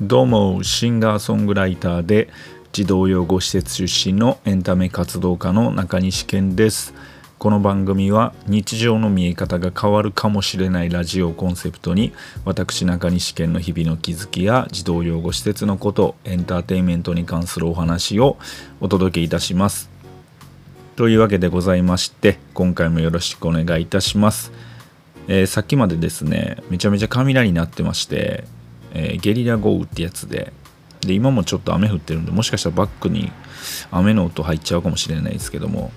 どうもシンガーソングライターで児童養護施設出身のエンタメ活動家の中西健です。この番組は日常の見え方が変わるかもしれないラジオコンセプトに私中西健の日々の気づきや児童養護施設のことエンターテインメントに関するお話をお届けいたします。というわけでございまして今回もよろしくお願いいたします、えー、さっきまでですねめちゃめちゃ雷になってましてえー、ゲリラ豪雨ってやつで。で今もちょっと雨降ってるんでもしかしたらバックに雨の音入っちゃうかもしれないですけども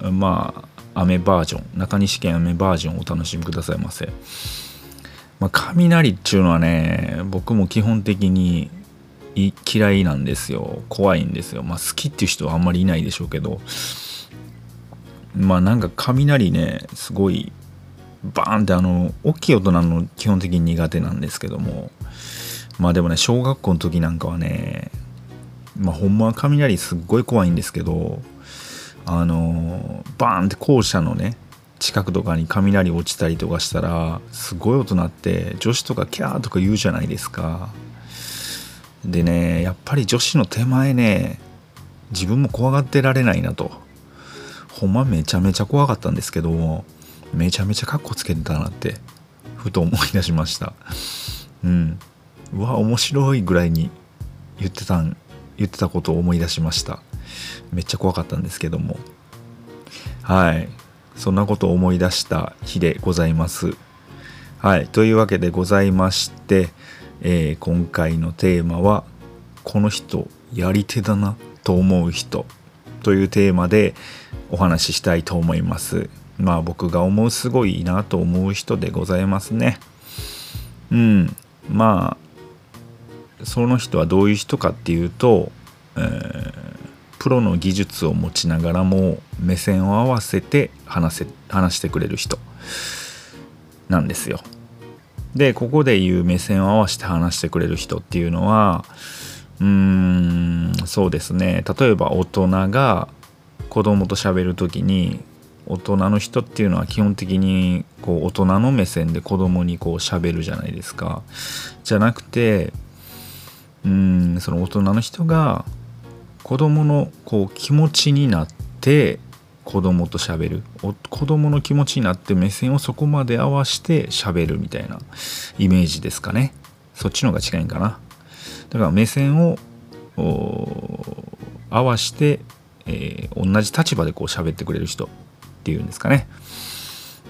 まあ雨バージョン中西県雨バージョンをお楽しみくださいませ、まあ、雷っていうのはね僕も基本的に嫌いなんですよ。怖いんですよ。まあ好きっていう人はあんまりいないでしょうけど。まあなんか雷ねすごいバーンってあの大きい音なの基本的に苦手なんですけども。まあでもね小学校の時なんかはねまあほんまは雷すっごい怖いんですけどあのバーンって校舎のね近くとかに雷落ちたりとかしたらすごい音鳴って女子とかキャーとか言うじゃないですか。でねやっぱり女子の手前ね自分も怖がってられないなと。ほんまめちゃめちゃ怖かったんですけどめちゃめちゃカッコつけてたなってふと思い出しました。うん。うわ面白いぐらいに言ってたん言ってたことを思い出しました。めっちゃ怖かったんですけども。はい。そんなことを思い出した日でございます。はい。というわけでございまして、えー、今回のテーマはこの人やり手だなと思う人というテーマでお話ししたいと思います。まあ僕が思うすごいなと思う人でございますね。うん。まあ、その人はどういう人かっていうと、えー、プロの技術を持ちながらも目線を合わせて話せ話してくれる人なんですよ。でここで言う目線を合わせて話してくれる人っていうのはうーんそうですね例えば大人が子供と喋る時に大人の人っていうのは基本的にこう大人の目線で子供にこう喋るじゃないですか。じゃなくてうんその大人の人が子供のこう気持ちになって子供と喋る。子供の気持ちになって目線をそこまで合わせて喋るみたいなイメージですかね。そっちの方が近いんかな。だから目線を合わして、えー、同じ立場でこう喋ってくれる人。っていうんですかね。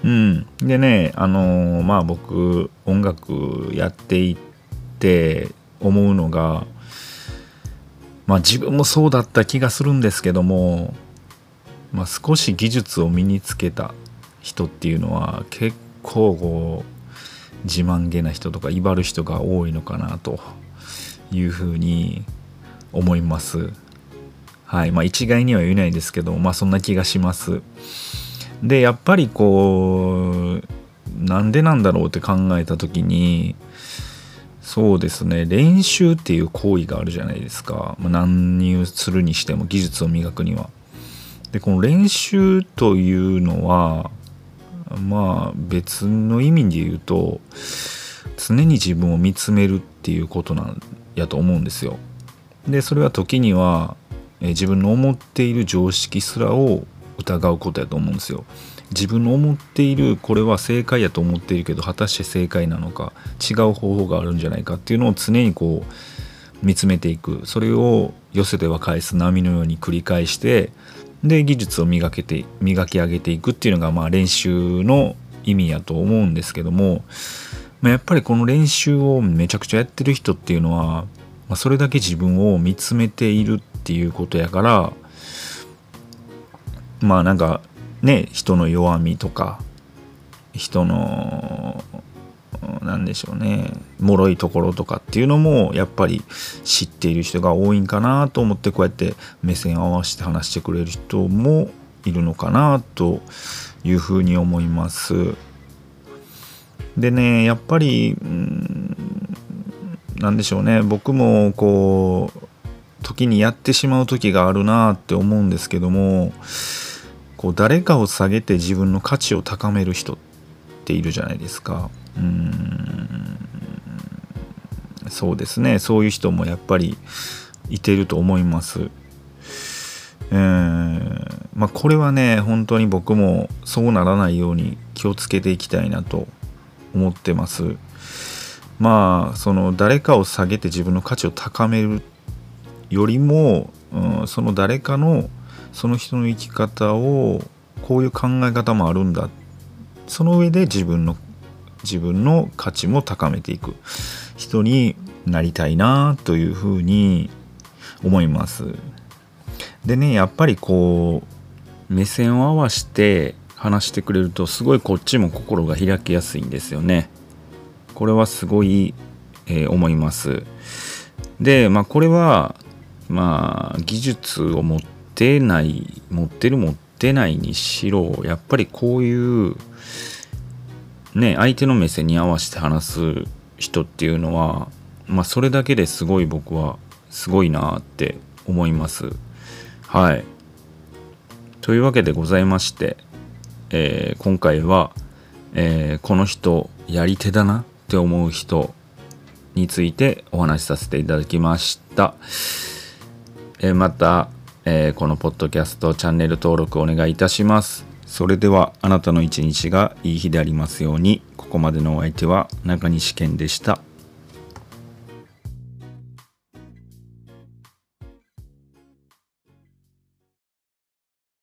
うん、でねあのー、まあ僕音楽やっていって思うのがまあ自分もそうだった気がするんですけども、まあ、少し技術を身につけた人っていうのは結構こう自慢げな人とか威張る人が多いのかなというふうに思います。はいまあ一概には言えないですけどまあそんな気がします。でやっぱりこうなんでなんだろうって考えた時にそうですね練習っていう行為があるじゃないですか、まあ、何をするにしても技術を磨くには。でこの練習というのはまあ別の意味で言うと常に自分を見つめるっていうことなんやと思うんですよ。でそれは時にはえ自分の思っている常識すらを疑うことやと思うんですよ。自分の思っているこれは正解やと思っているけど果たして正解なのか違う方法があるんじゃないかっていうのを常にこう見つめていくそれを寄せては返す波のように繰り返してで技術を磨けて磨き上げていくっていうのがまあ練習の意味やと思うんですけども、まあ、やっぱりこの練習をめちゃくちゃやってる人っていうのは、まあ、それだけ自分を見つめているっていうことやからまあなんかね人の弱みとか人の何でしょうね脆いところとかっていうのもやっぱり知っている人が多いんかなと思ってこうやって目線を合わせて話してくれる人もいるのかなというふうに思います。でねやっぱりうん何でしょうね僕もこう時にやってしまう時があるなって思うんですけどもこう誰かを下げて自分の価値を高める人っているじゃないですか。うんそうですねそういう人もやっぱりいてると思います。えー、まあこれはね本当に僕もそうならないように気をつけていきたいなと思ってます。まあその誰かを下げて自分の価値を高めるよりも、うん、その誰かのその人の生き方をこういう考え方もあるんだその上で自分の自分の価値も高めていく人になりたいなというふうに思います。でねやっぱりこう目線を合わして話してくれるとすごいこっちも心が開きやすいんですよね。これはすごい、えー、思います。でまあこれはまあ技術を持ってない持ってる持ってないにしろやっぱりこういうね相手の目線に合わせて話す人っていうのはまあそれだけですごい僕はすごいなって思います。はい。というわけでございまして、えー、今回は、えー、この人やり手だなって思う人についてお話しさせていただきました。えー、また、えこのポッドキャストチャンネル登録お願いいたします。それではあなたの一日がいい日でありますように。ここまでのお相手は中西健でした。